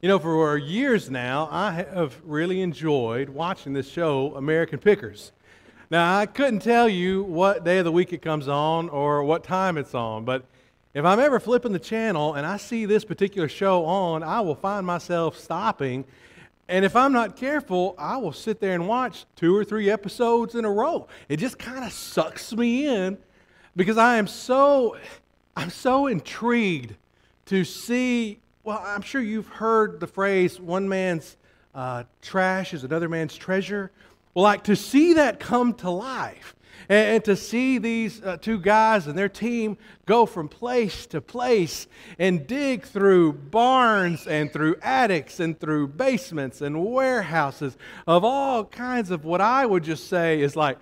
You know, for years now, I have really enjoyed watching this show, American Pickers. Now, I couldn't tell you what day of the week it comes on or what time it's on, but if I'm ever flipping the channel and I see this particular show on, I will find myself stopping. And if I'm not careful, I will sit there and watch two or three episodes in a row. It just kind of sucks me in because I am so I'm so intrigued to see well, I'm sure you've heard the phrase, one man's uh, trash is another man's treasure. Well, like to see that come to life and, and to see these uh, two guys and their team go from place to place and dig through barns and through attics and through basements and warehouses of all kinds of what I would just say is like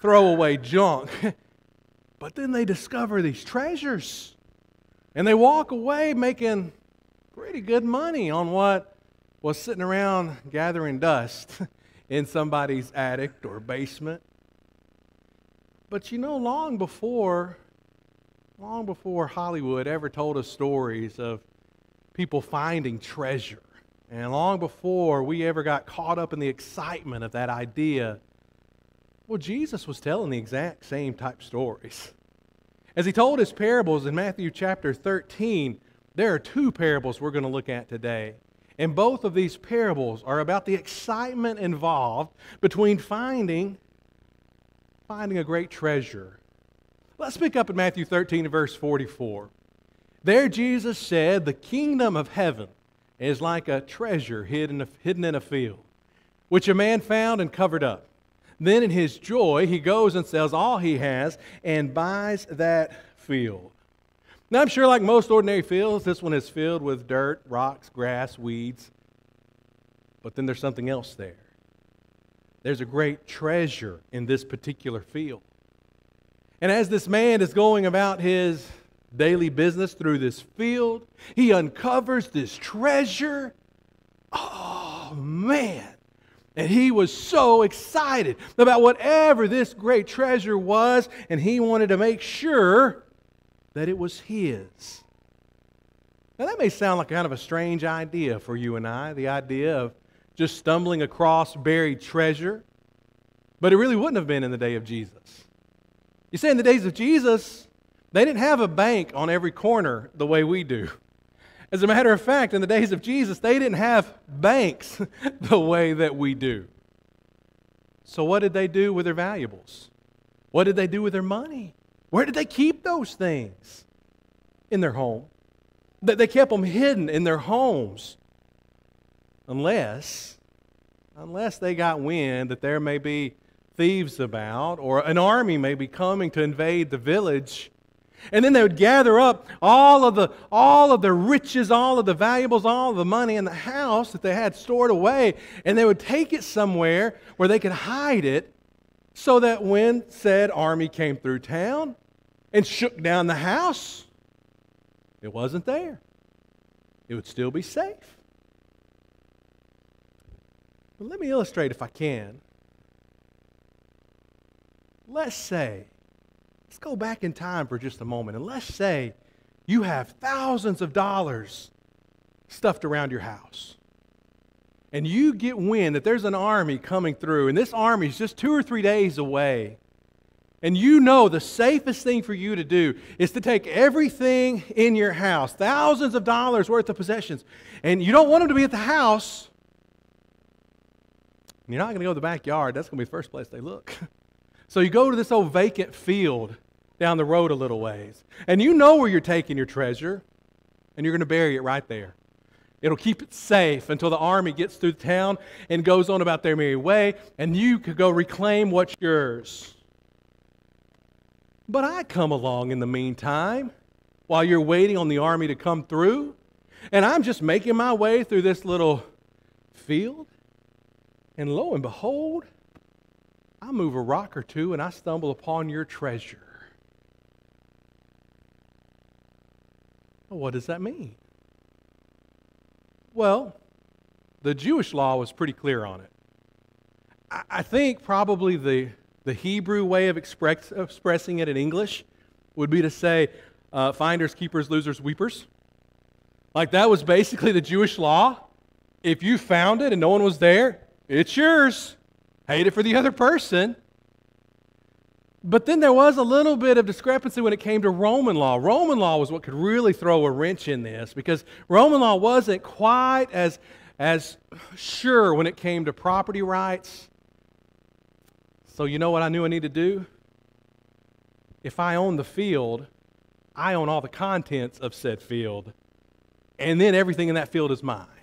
throwaway junk. but then they discover these treasures and they walk away making pretty good money on what was sitting around gathering dust in somebody's attic or basement. But you know, long before, long before Hollywood ever told us stories of people finding treasure, and long before we ever got caught up in the excitement of that idea, well, Jesus was telling the exact same type stories. As he told his parables in Matthew chapter 13, there are two parables we're going to look at today. And both of these parables are about the excitement involved between finding, finding a great treasure. Let's pick up in Matthew 13 verse 44. There Jesus said, The kingdom of heaven is like a treasure hidden, hidden in a field, which a man found and covered up. Then in his joy, he goes and sells all he has and buys that field. Now, I'm sure, like most ordinary fields, this one is filled with dirt, rocks, grass, weeds. But then there's something else there. There's a great treasure in this particular field. And as this man is going about his daily business through this field, he uncovers this treasure. Oh, man. And he was so excited about whatever this great treasure was, and he wanted to make sure that it was his. Now, that may sound like kind of a strange idea for you and I, the idea of just stumbling across buried treasure, but it really wouldn't have been in the day of Jesus. You see, in the days of Jesus, they didn't have a bank on every corner the way we do. As a matter of fact, in the days of Jesus, they didn't have banks the way that we do. So, what did they do with their valuables? What did they do with their money? Where did they keep those things? In their home. They kept them hidden in their homes. Unless, unless they got wind that there may be thieves about or an army may be coming to invade the village. And then they would gather up all of the all of the riches, all of the valuables, all of the money in the house that they had stored away, and they would take it somewhere where they could hide it so that when said army came through town and shook down the house, it wasn't there. It would still be safe. But let me illustrate if I can. Let's say, let's go back in time for just a moment, and let's say you have thousands of dollars stuffed around your house and you get wind that there's an army coming through, and this army is just two or three days away, and you know the safest thing for you to do is to take everything in your house, thousands of dollars worth of possessions, and you don't want them to be at the house, you're not going to go to the backyard. That's going to be the first place they look. So you go to this old vacant field down the road a little ways, and you know where you're taking your treasure, and you're going to bury it right there. It'll keep it safe until the army gets through the town and goes on about their merry way, and you could go reclaim what's yours. But I come along in the meantime while you're waiting on the army to come through, and I'm just making my way through this little field, and lo and behold, I move a rock or two and I stumble upon your treasure. Well, what does that mean? Well, the Jewish law was pretty clear on it. I think probably the, the Hebrew way of express, expressing it in English would be to say uh, finders, keepers, losers, weepers. Like that was basically the Jewish law. If you found it and no one was there, it's yours. Hate it for the other person. But then there was a little bit of discrepancy when it came to Roman law. Roman law was what could really throw a wrench in this because Roman law wasn't quite as, as sure when it came to property rights. So, you know what I knew I needed to do? If I own the field, I own all the contents of said field, and then everything in that field is mine.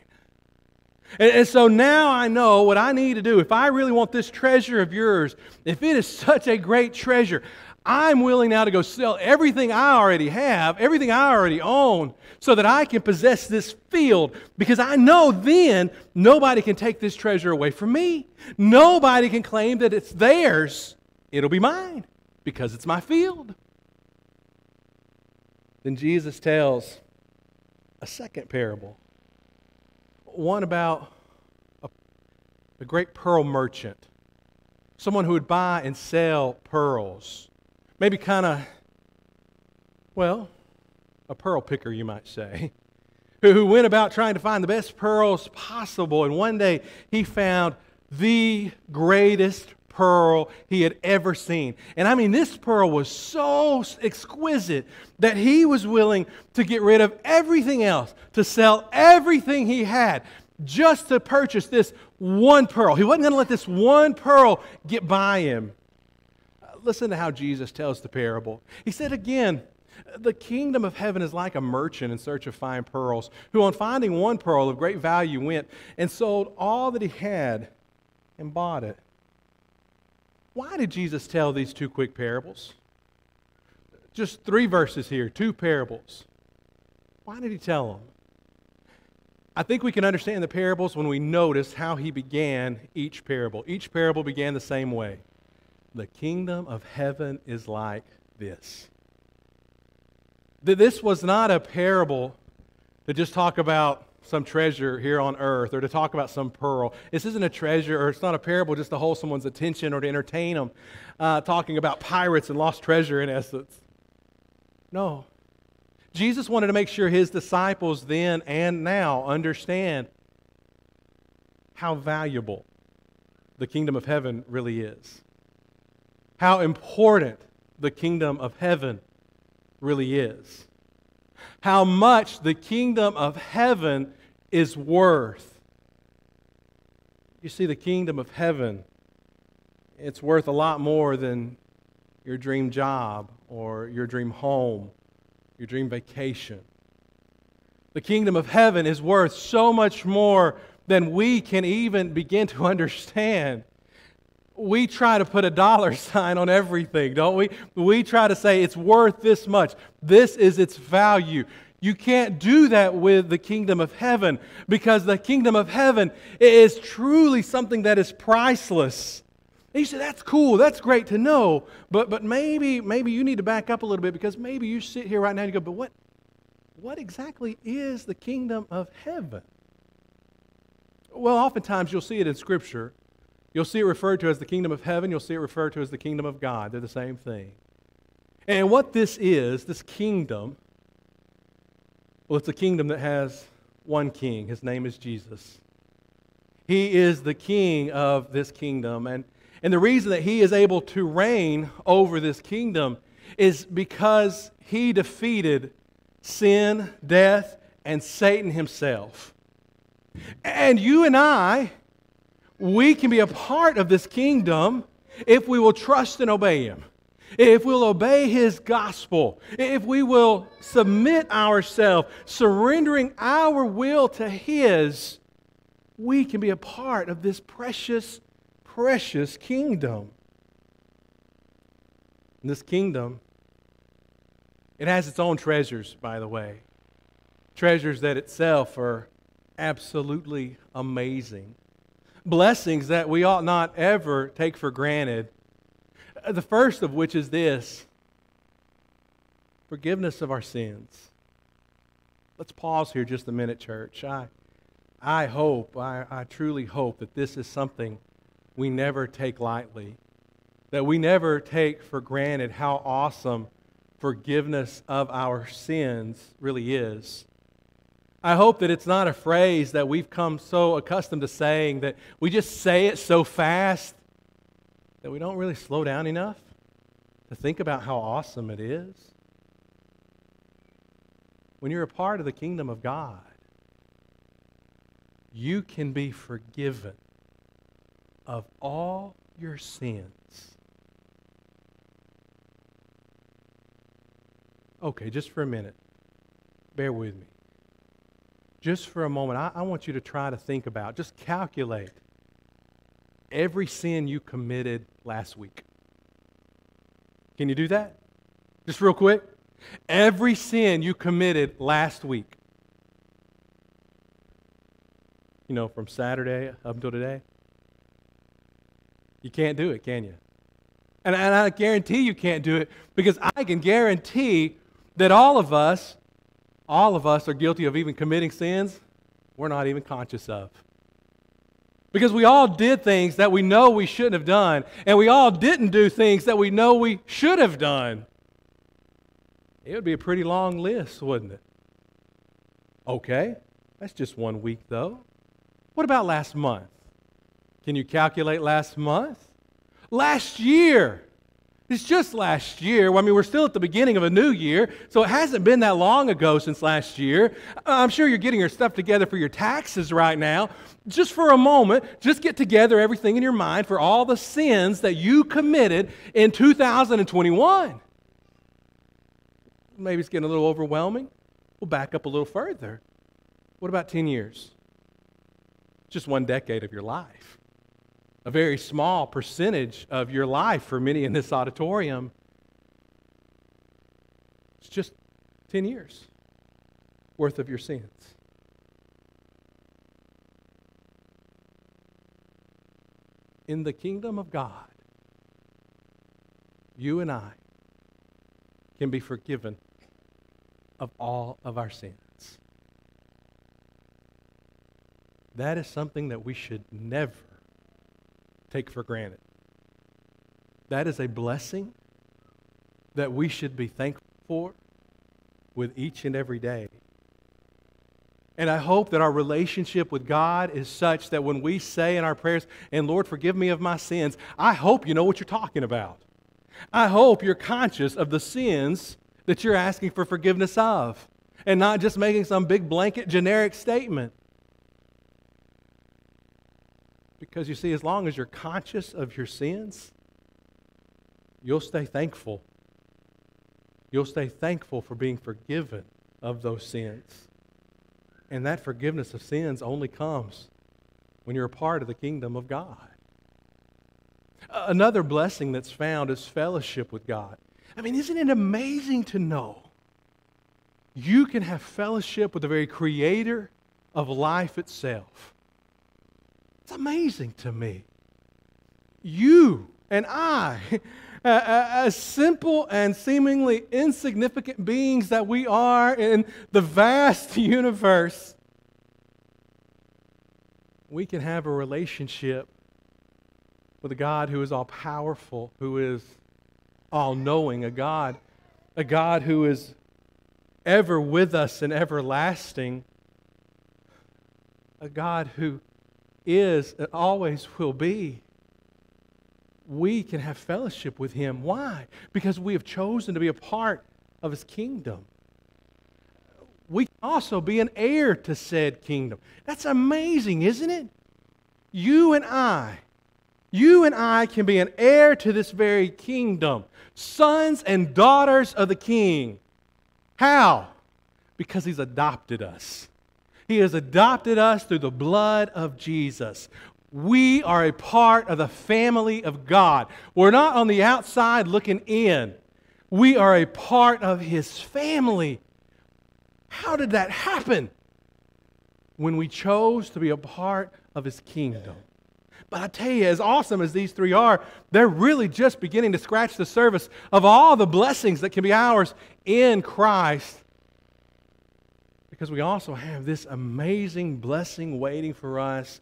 And, and, so now I know what I need to do. If I really want this treasure of yours, if it is such a great treasure, I'm willing now to go sell everything I already have, everything I already own, so that I can possess this field because I know then nobody can take this treasure away from me. Nobody can claim that it's theirs. It'll be mine because it's my field. Then Jesus tells a second parable one about a, a great pearl merchant, someone who would buy and sell pearls. Maybe kind of, well, a pearl picker, you might say, who went about trying to find the best pearls possible. And one day he found the greatest pearl he had ever seen. And I mean, this pearl was so exquisite that he was willing to get rid of everything else, to sell everything he had, just to purchase this one pearl. He wasn't going to let this one pearl get by him. Listen to how Jesus tells the parable. He said again, the kingdom of heaven is like a merchant in search of fine pearls, who, on finding one pearl of great value, went and sold all that he had and bought it. Why did Jesus tell these two quick parables? Just three verses here, two parables. Why did he tell them? I think we can understand the parables when we notice how he began each parable. Each parable began the same way The kingdom of heaven is like this. This was not a parable to just talk about some treasure here on earth or to talk about some pearl. This isn't a treasure or it's not a parable just to hold someone's attention or to entertain them, uh, talking about pirates and lost treasure in essence. No. Jesus wanted to make sure his disciples then and now understand how valuable the kingdom of heaven really is, how important the kingdom of heaven really is how much the kingdom of heaven is worth. You see, the kingdom of heaven, it's worth a lot more than your dream job or your dream home, your dream vacation. The kingdom of heaven is worth so much more than we can even begin to understand we try to put a dollar sign on everything, don't we? We try to say it's worth this much. This is its value. You can't do that with the kingdom of heaven because the kingdom of heaven is truly something that is priceless. And you say, that's cool, that's great to know, but, but maybe, maybe you need to back up a little bit because maybe you sit here right now and you go, but what, what exactly is the kingdom of heaven? Well, oftentimes you'll see it in Scripture You'll see it referred to as the kingdom of heaven. You'll see it referred to as the kingdom of God. They're the same thing. And what this is, this kingdom, well, it's a kingdom that has one king. His name is Jesus. He is the king of this kingdom. And, and the reason that he is able to reign over this kingdom is because he defeated sin, death, and Satan himself. And you and I, we can be a part of this kingdom if we will trust and obey Him. If we'll obey His gospel, if we will submit ourselves, surrendering our will to His, we can be a part of this precious, precious kingdom. And this kingdom, it has its own treasures, by the way. Treasures that itself are absolutely amazing blessings that we ought not ever take for granted. Uh, the first of which is this forgiveness of our sins. Let's pause here just a minute, church. I, I hope, I, I truly hope that this is something we never take lightly, that we never take for granted how awesome forgiveness of our sins really is. I hope that it's not a phrase that we've come so accustomed to saying that we just say it so fast that we don't really slow down enough to think about how awesome it is. When you're a part of the kingdom of God, you can be forgiven of all your sins. Okay, just for a minute. Bear with me. Just for a moment, I, I, want you to try to think about, just calculate every sin you committed last week. Can you do that? Just real quick. Every sin you committed last week. You know, from Saturday up until today. You can't do it, can you? And, and I guarantee you can't do it because I can guarantee that all of us, all of us are guilty of even committing sins we're not even conscious of. Because we all did things that we know we shouldn't have done, and we all didn't do things that we know we should have done. It would be a pretty long list, wouldn't it? Okay, that's just one week, though. What about last month? Can you calculate last month? Last year. It's just last year. I mean, we're still at the beginning of a new year, so it hasn't been that long ago since last year. Uh, I'm sure you're getting your stuff together for your taxes right now. Just for a moment, just get together everything in your mind for all the sins that you committed in 2021. Maybe it's getting a little overwhelming. We'll back up a little further. What about 10 years? Just one decade of your life a very small percentage of your life for many in this auditorium. It's just 10 years worth of your sins. In the kingdom of God, you and I can be forgiven of all of our sins. That is something that we should never take for granted. That is a blessing that we should be thankful for with each and every day. And I hope that our relationship with God is such that when we say in our prayers, and Lord, forgive me of my sins, I hope you know what you're talking about. I hope you're conscious of the sins that you're asking for forgiveness of and not just making some big blanket generic statement. Because you see, as long as you're conscious of your sins, you'll stay thankful. You'll stay thankful for being forgiven of those sins. And that forgiveness of sins only comes when you're a part of the kingdom of God. Another blessing that's found is fellowship with God. I mean, isn't it amazing to know you can have fellowship with the very creator of life itself? Amazing to me. You and I, uh, uh, as simple and seemingly insignificant beings that we are in the vast universe, we can have a relationship with a God who is all powerful, who is all knowing, a God, a God who is ever with us and everlasting, a God who is and always will be, we can have fellowship with Him. Why? Because we have chosen to be a part of His kingdom. We can also be an heir to said kingdom. That's amazing, isn't it? You and I, you and I can be an heir to this very kingdom, sons and daughters of the King. How? Because He's adopted us. He has adopted us through the blood of Jesus. We are a part of the family of God. We're not on the outside looking in. We are a part of His family. How did that happen? When we chose to be a part of His kingdom. But I tell you, as awesome as these three are, they're really just beginning to scratch the surface of all the blessings that can be ours in Christ because we also have this amazing blessing waiting for us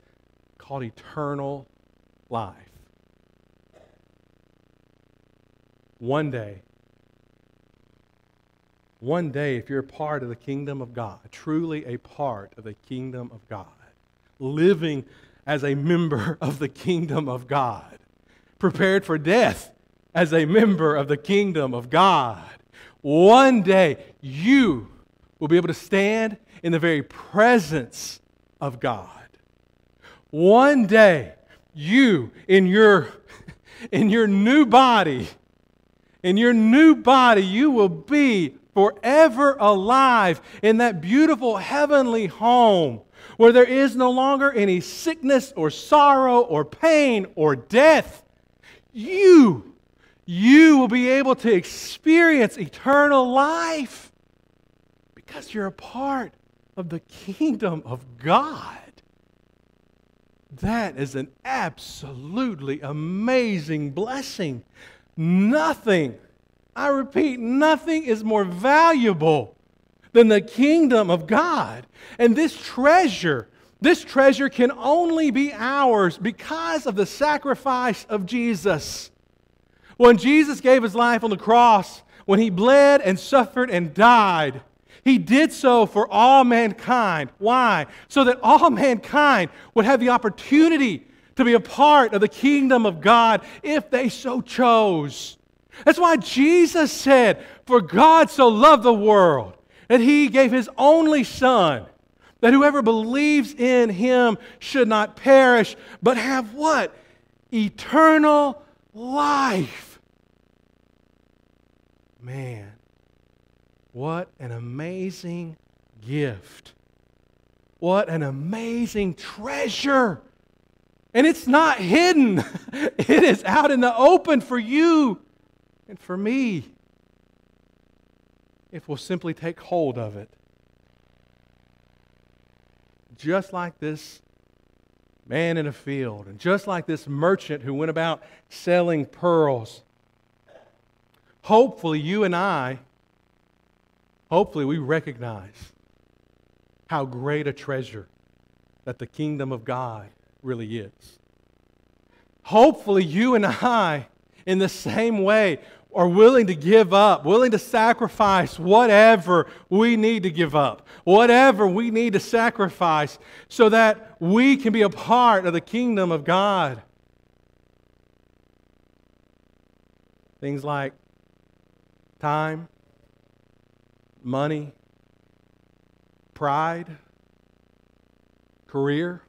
called eternal life. One day, one day, if you're a part of the kingdom of God, truly a part of the kingdom of God, living as a member of the kingdom of God, prepared for death as a member of the kingdom of God, one day you will be able to stand in the very presence of God. One day you in your in your new body in your new body you will be forever alive in that beautiful heavenly home where there is no longer any sickness or sorrow or pain or death. You, you will be able to experience eternal life because you're a part of the kingdom of God. That is an absolutely amazing blessing. Nothing I repeat, nothing is more valuable than the kingdom of God. And this treasure, this treasure can only be ours because of the sacrifice of Jesus. When Jesus gave his life on the cross, when he bled and suffered and died, he did so for all mankind. Why? So that all mankind would have the opportunity to be a part of the kingdom of God if they so chose. That's why Jesus said, For God so loved the world that he gave his only Son, that whoever believes in him should not perish, but have what? Eternal life. Man, what an amazing gift. What an amazing treasure. And it's not hidden, it is out in the open for you and for me if we'll simply take hold of it. Just like this man in a field, and just like this merchant who went about selling pearls. Hopefully, you and I, hopefully, we recognize how great a treasure that the kingdom of God really is. Hopefully, you and I, in the same way, are willing to give up, willing to sacrifice whatever we need to give up, whatever we need to sacrifice so that we can be a part of the kingdom of God. Things like time, money, pride, career,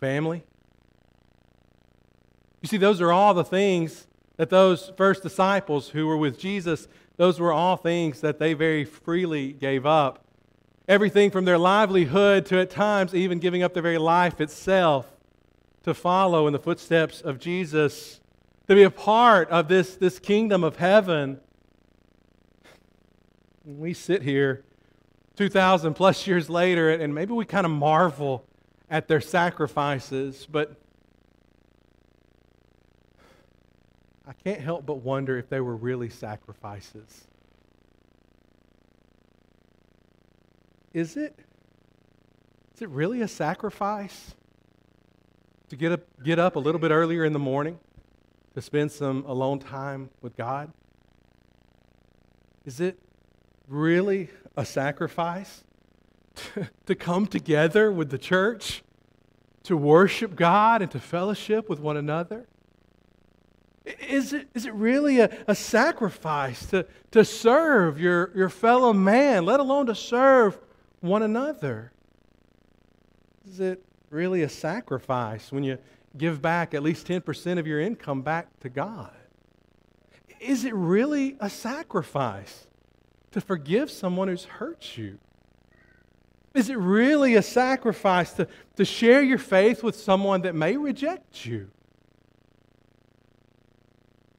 family. You see, those are all the things that those first disciples who were with Jesus, those were all things that they very freely gave up. Everything from their livelihood to at times even giving up their very life itself to follow in the footsteps of Jesus, to be a part of this, this kingdom of heaven. We sit here 2,000 plus years later, and maybe we kind of marvel at their sacrifices, but I can't help but wonder if they were really sacrifices. Is it? Is it really a sacrifice to get up, get up a little bit earlier in the morning to spend some alone time with God? Is it really a sacrifice to, to come together with the church, to worship God and to fellowship with one another? Is it, is it really a, a sacrifice to, to serve your, your fellow man, let alone to serve one another? Is it really a sacrifice when you give back at least 10% of your income back to God? Is it really a sacrifice to forgive someone who's hurt you? Is it really a sacrifice to, to share your faith with someone that may reject you?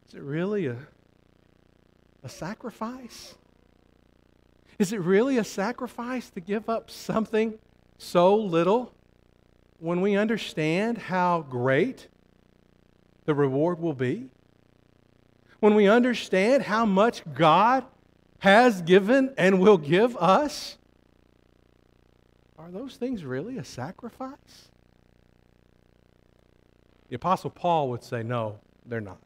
Is it really a, a sacrifice? Is it really a sacrifice to give up something so little when we understand how great the reward will be? When we understand how much God has given and will give us? Are those things really a sacrifice? The Apostle Paul would say, no, they're not.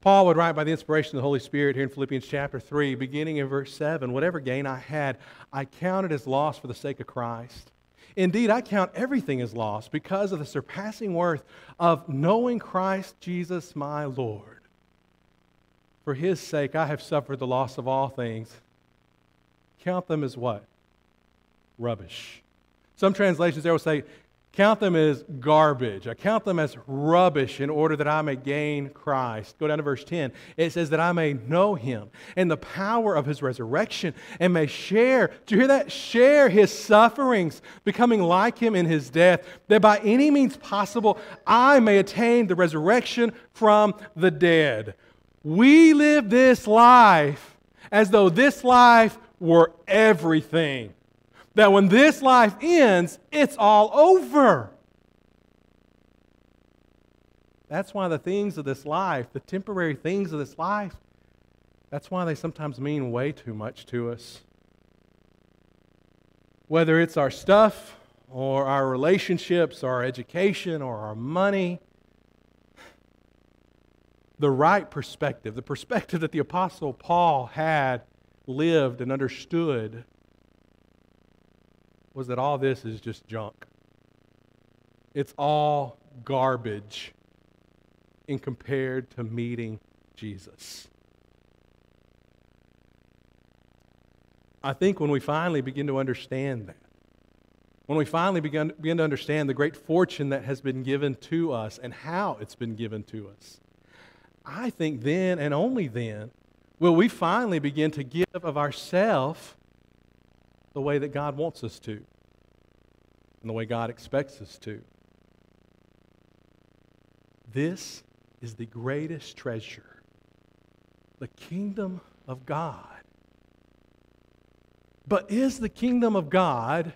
Paul would write by the inspiration of the Holy Spirit here in Philippians chapter 3, beginning in verse 7 Whatever gain I had, I counted as loss for the sake of Christ. Indeed, I count everything as loss because of the surpassing worth of knowing Christ Jesus my Lord. For his sake, I have suffered the loss of all things. Count them as what? Rubbish. Some translations there will say, count them as garbage. I count them as rubbish in order that I may gain Christ. Go down to verse 10. It says that I may know him and the power of his resurrection and may share, do you hear that? Share his sufferings, becoming like him in his death, that by any means possible I may attain the resurrection from the dead. We live this life as though this life were everything that when this life ends, it's all over. That's why the things of this life, the temporary things of this life, that's why they sometimes mean way too much to us. Whether it's our stuff or our relationships or our education or our money, the right perspective, the perspective that the Apostle Paul had lived and understood was that all this is just junk. It's all garbage in compared to meeting Jesus. I think when we finally begin to understand that, when we finally begin, begin to understand the great fortune that has been given to us and how it's been given to us, I think then and only then will we finally begin to give of ourselves the way that God wants us to and the way God expects us to. This is the greatest treasure the kingdom of God. But is the kingdom of God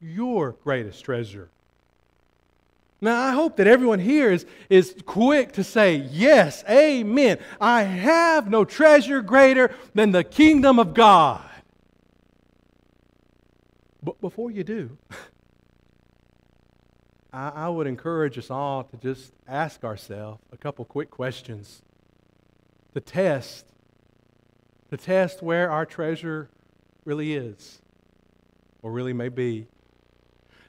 your greatest treasure? Now, I hope that everyone here is, is quick to say, Yes, amen. I have no treasure greater than the kingdom of God. But before you do, I, I would encourage us all to just ask ourselves a couple quick questions to test, to test where our treasure really is or really may be.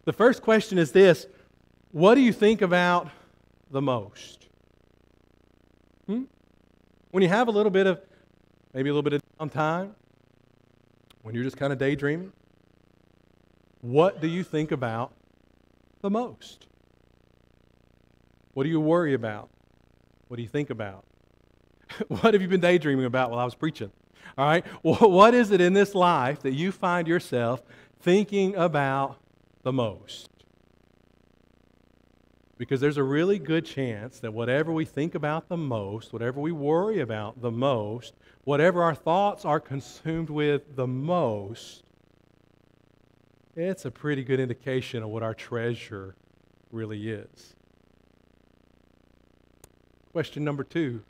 The first question is this What do you think about the most? Hmm? When you have a little bit of, maybe a little bit of downtime, when you're just kind of daydreaming, what do you think about the most? What do you worry about? What do you think about? what have you been daydreaming about while I was preaching? All right? What is it in this life that you find yourself thinking about the most? Because there's a really good chance that whatever we think about the most, whatever we worry about the most, whatever our thoughts are consumed with the most, it's a pretty good indication of what our treasure really is. Question number two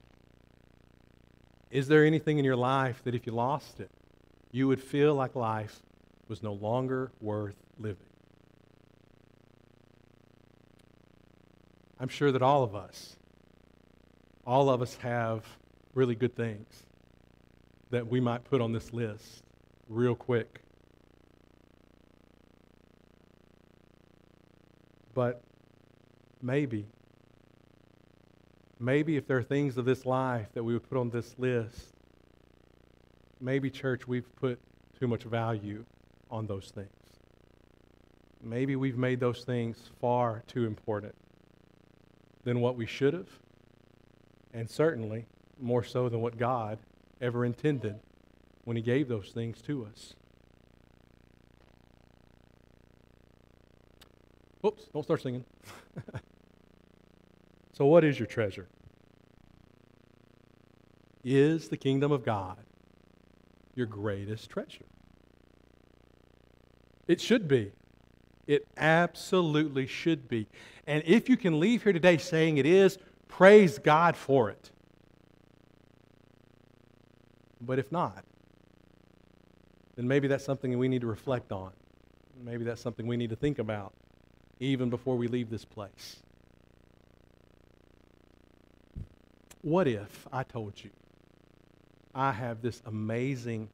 Is there anything in your life that if you lost it, you would feel like life was no longer worth living? I'm sure that all of us, all of us have really good things that we might put on this list real quick. But maybe, maybe if there are things of this life that we would put on this list, maybe, church, we've put too much value on those things. Maybe we've made those things far too important than what we should have, and certainly more so than what God ever intended when He gave those things to us. Oops, don't start singing. so, what is your treasure? Is the kingdom of God your greatest treasure? It should be. It absolutely should be. And if you can leave here today saying it is, praise God for it. But if not, then maybe that's something we need to reflect on. Maybe that's something we need to think about even before we leave this place. what if I told you I have this amazing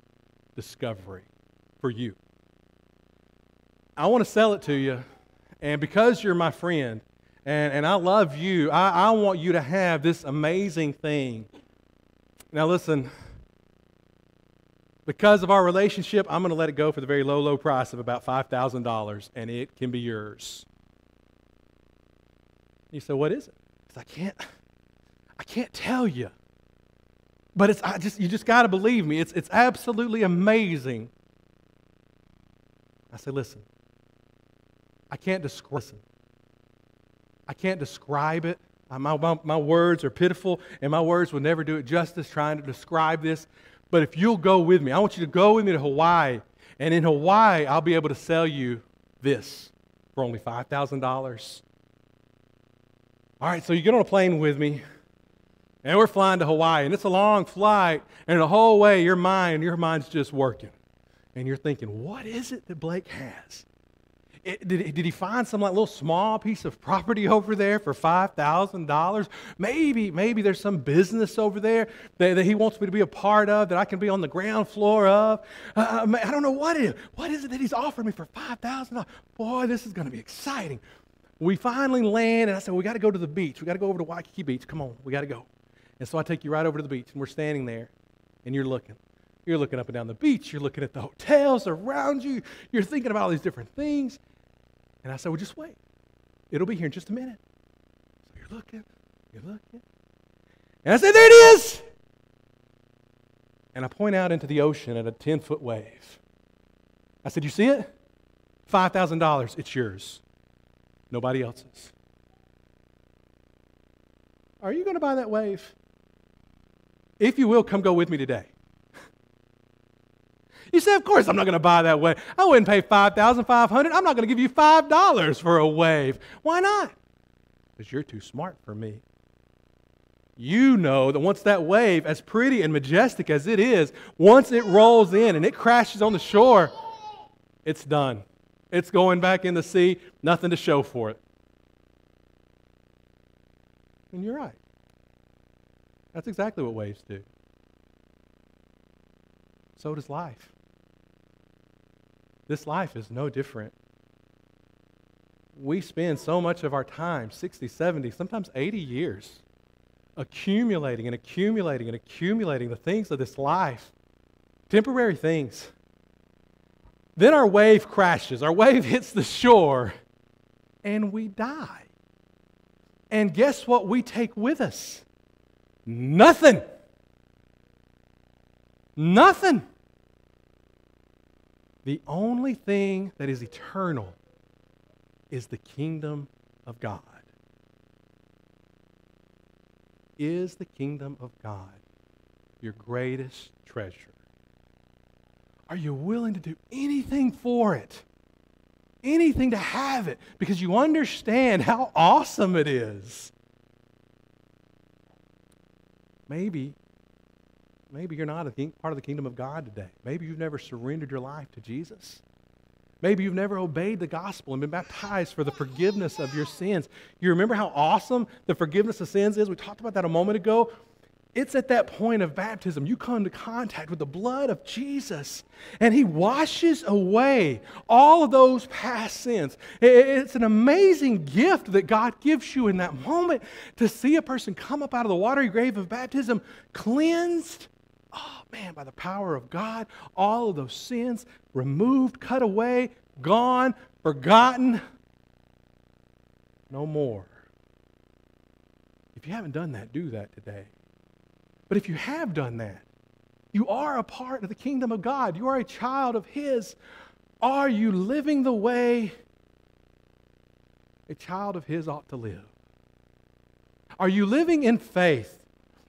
discovery for you? I want to sell it to you, and because you're my friend and, and I love you, I, I want you to have this amazing thing. Now, listen, because of our relationship, I'm going to let it go for the very low, low price of about $5,000, and it can be yours. You say, what is it? I can't, I can't tell you. But it's I just you just got to believe me. It's it's absolutely amazing. I say, listen. I can't describe. it. I can't describe it. My, my, my words are pitiful, and my words will never do it justice trying to describe this. But if you'll go with me, I want you to go with me to Hawaii. And in Hawaii, I'll be able to sell you this for only $5,000. All right, so you get on a plane with me, and we're flying to Hawaii, and it's a long flight, and the whole way your mind, your mind's just working. And you're thinking, what is it that Blake has? It, did, did he find some like little small piece of property over there for $5,000? Maybe, maybe there's some business over there that, that, he wants me to be a part of that I can be on the ground floor of. Uh, I don't know what it is. What is it that he's offering me for $5,000? Boy, this is going to be exciting. We finally land, and I said, We got to go to the beach. We got to go over to Waikiki Beach. Come on, we got to go. And so I take you right over to the beach, and we're standing there, and you're looking. You're looking up and down the beach. You're looking at the hotels around you. You're thinking about all these different things. And I said, Well, just wait. It'll be here in just a minute. So you're looking, you're looking. And I said, There it is. And I point out into the ocean at a 10 foot wave. I said, You see it? $5,000. It's yours nobody else's. Are you going to buy that wave? If you will, come go with me today. You say, of course I'm not going to buy that wave. I wouldn't pay 5500 I'm not going to give you $5 for a wave. Why not? Because you're too smart for me. You know that once that wave, as pretty and majestic as it is, once it rolls in and it crashes on the shore, it's done. It's going back in the sea, nothing to show for it. And you're right. That's exactly what waves do. So does life. This life is no different. We spend so much of our time 60, 70, sometimes 80 years accumulating and accumulating and accumulating the things of this life, temporary things. Then our wave crashes, our wave hits the shore, and we die. And guess what we take with us? Nothing. Nothing. The only thing that is eternal is the kingdom of God. Is the kingdom of God your greatest treasure? Are you willing to do anything for it? Anything to have it because you understand how awesome it is. Maybe, maybe you're not a part of the kingdom of God today. Maybe you've never surrendered your life to Jesus. Maybe you've never obeyed the gospel and been baptized for the forgiveness of your sins. You remember how awesome the forgiveness of sins is? We talked about that a moment ago. It's at that point of baptism you come into contact with the blood of Jesus, and He washes away all of those past sins. It's an amazing gift that God gives you in that moment to see a person come up out of the watery grave of baptism cleansed. Oh, man, by the power of God, all of those sins removed, cut away, gone, forgotten. No more. If you haven't done that, do that today. But if you have done that, you are a part of the kingdom of God. You are a child of His. Are you living the way a child of His ought to live? Are you living in faith?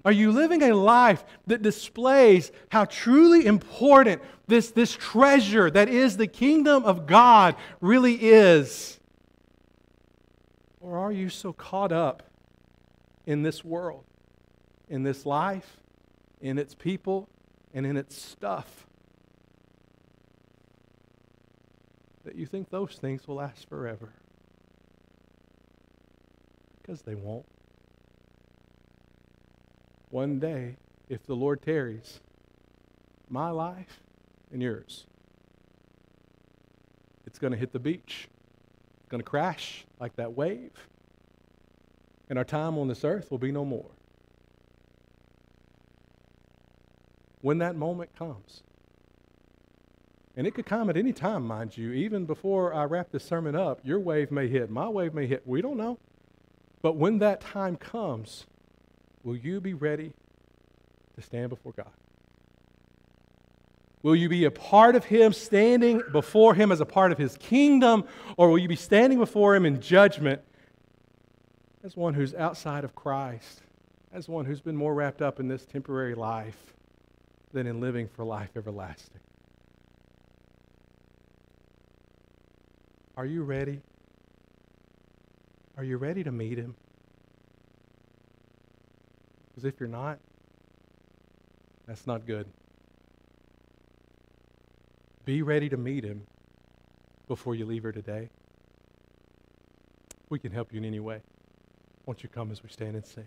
Are you living a life that displays how truly important this, this treasure that is the kingdom of God really is? Or are you so caught up in this world in this life, in its people, and in its stuff. That you think those things will last forever. Because they won't. One day, if the Lord tarries, my life and yours, it's going to hit the beach. It's going to crash like that wave. And our time on this earth will be no more. When that moment comes, and it could come at any time, mind you, even before I wrap this sermon up, your wave may hit, my wave may hit. We don't know. But when that time comes, will you be ready to stand before God? Will you be a part of Him, standing before Him as a part of His kingdom, or will you be standing before Him in judgment as one who's outside of Christ, as one who's been more wrapped up in this temporary life than in living for life everlasting? Are you ready? Are you ready to meet Him? Because if you're not, that's not good. Be ready to meet him before you leave here today. We can help you in any way. Won't you come as we stand and sing?